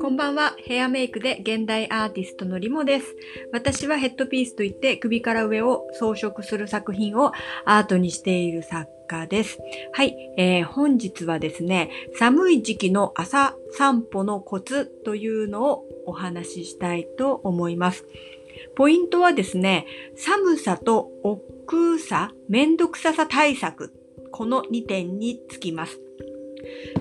こんばんは。ヘアメイクで現代アーティストのリモです。私はヘッドピースといって首から上を装飾する作品をアートにしている作家です。はい、えー、本日はですね、寒い時期の朝散歩のコツというのをお話ししたいと思います。ポイントはですね、寒さと億劫さ、めんどくささ対策、この2点につきます。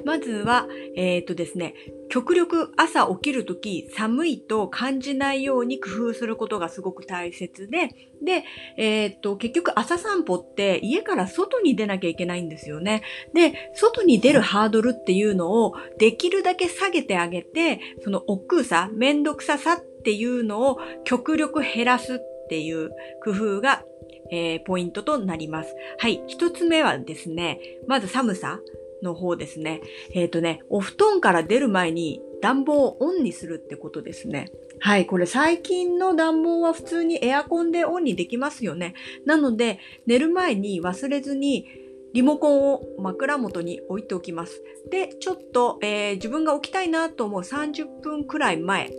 まずは、えっ、とですね、極力朝起きるとき寒いと感じないように工夫することがすごく大切で、で、えっ、と、結局朝散歩って家から外に出なきゃいけないんですよね。で、外に出るハードルっていうのをできるだけ下げてあげて、その億劫さ、めんどくささっていうのを極力減らすっていう工夫が、えー、ポイントとなります。はい。一つ目はですね、まず寒さ。の方ですね。えっ、ー、とね、お布団から出る前に暖房をオンにするってことですね。はい、これ最近の暖房は普通にエアコンでオンにできますよね。なので、寝る前に忘れずにリモコンを枕元に置いておきます。で、ちょっと、えー、自分が起きたいなと思う30分くらい前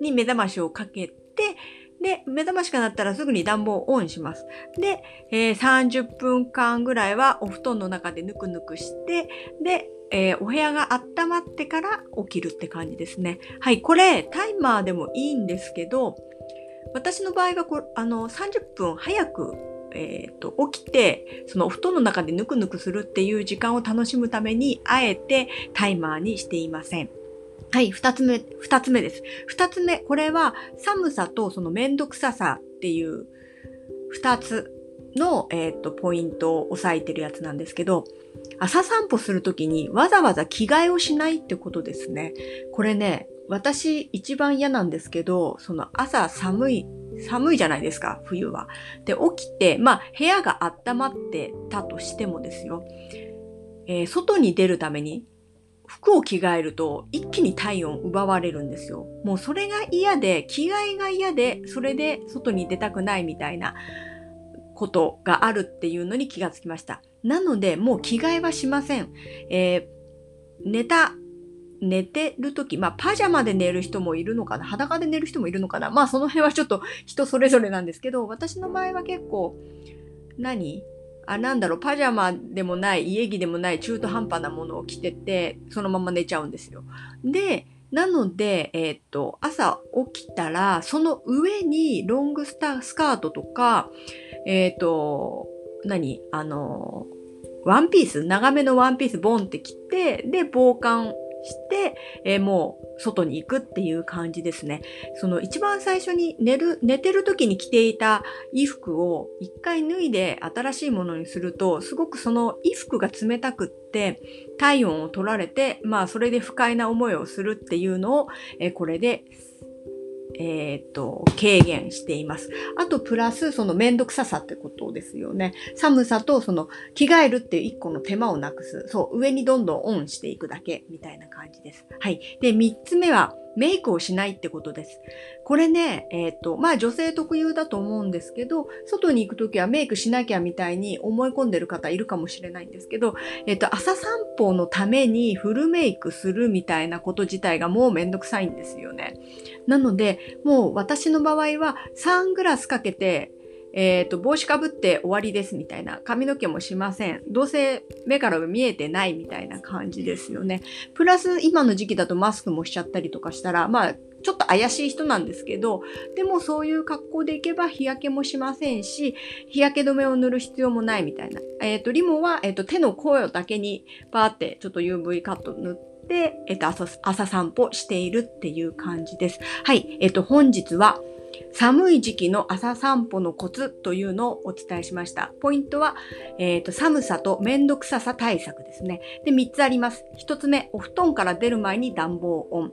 に目覚ましをかけて、で、目覚ましが鳴ったらすぐに暖房をオンします。で、えー、30分間ぐらいはお布団の中でぬくぬくして、で、えー、お部屋が温まってから起きるって感じですね。はい、これタイマーでもいいんですけど、私の場合はこあの30分早くえー、と起きてそのお布団の中でぬくぬくするっていう時間を楽しむためにあえてタイマーにしていません。はい、二つ目、二つ目です。二つ目、これは寒さとそのめんどくささっていう二つの、えー、っと、ポイントを押さえてるやつなんですけど、朝散歩するときにわざわざ着替えをしないってことですね。これね、私一番嫌なんですけど、その朝寒い、寒いじゃないですか、冬は。で、起きて、まあ、部屋が温まってたとしてもですよ。えー、外に出るために服を着替えると一気に体温奪われるんですよ。もうそれが嫌で、着替えが嫌で、それで外に出たくないみたいなことがあるっていうのに気がつきました。なので、もう着替えはしません。えー、寝た、寝てるとき、まあ、パジャマで寝る人もいるのかな裸で寝る人もいるのかなまあ、その辺はちょっと人それぞれなんですけど、私の場合は結構、何？あ、なんだろう、パジャマでもない、家着でもない中途半端なものを着てて、そのまま寝ちゃうんですよ。で、なので、えっ、と、朝起きたら、その上にロングスタスカートとか、えっ、と、何あの、ワンピース、長めのワンピースボンって着て、で、防寒して、えー、もう外に行くっていう感じですね。その一番最初に寝る、寝てる時に着ていた衣服を一回脱いで新しいものにすると、すごくその衣服が冷たくって、体温を取られて、まあそれで不快な思いをするっていうのを、えー、これでえっ、と、軽減しています。あと、プラス、そのめんどくささってことですよね。寒さと、その、着替えるっていう一個の手間をなくす。そう、上にどんどんオンしていくだけ、みたいな感じです。はい。で、三つ目は、メイクをしないってことです。これね、えっ、ー、と、まあ女性特有だと思うんですけど、外に行くときはメイクしなきゃみたいに思い込んでる方いるかもしれないんですけど、えっ、ー、と、朝散歩のためにフルメイクするみたいなこと自体がもうめんどくさいんですよね。なので、もう私の場合はサングラスかけてえっ、ー、と、帽子かぶって終わりですみたいな。髪の毛もしません。どうせ目から見えてないみたいな感じですよね。プラス今の時期だとマスクもしちゃったりとかしたら、まあ、ちょっと怪しい人なんですけど、でもそういう格好でいけば日焼けもしませんし、日焼け止めを塗る必要もないみたいな。えっ、ー、と、リモは、え、ー、と、手の甲だけにパーってちょっと UV カット塗って、えっ、と朝、朝散歩しているっていう感じです。はい。えっ、と、本日は、寒い時期の朝散歩のコツというのをお伝えしました。ポイントは、えーと、寒さとめんどくささ対策ですね。で、3つあります。1つ目、お布団から出る前に暖房オン。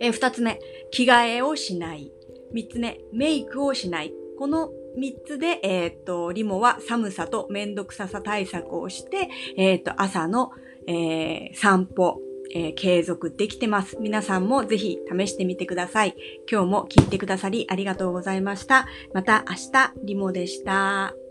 えー、2つ目、着替えをしない。3つ目、メイクをしない。この3つで、え、ー、と、リモは寒さとめんどくささ対策をして、え、ー、と、朝の、えー、散歩、えー、継続できてます。皆さんもぜひ試してみてください。今日も聞いてくださりありがとうございました。また明日、リモでした。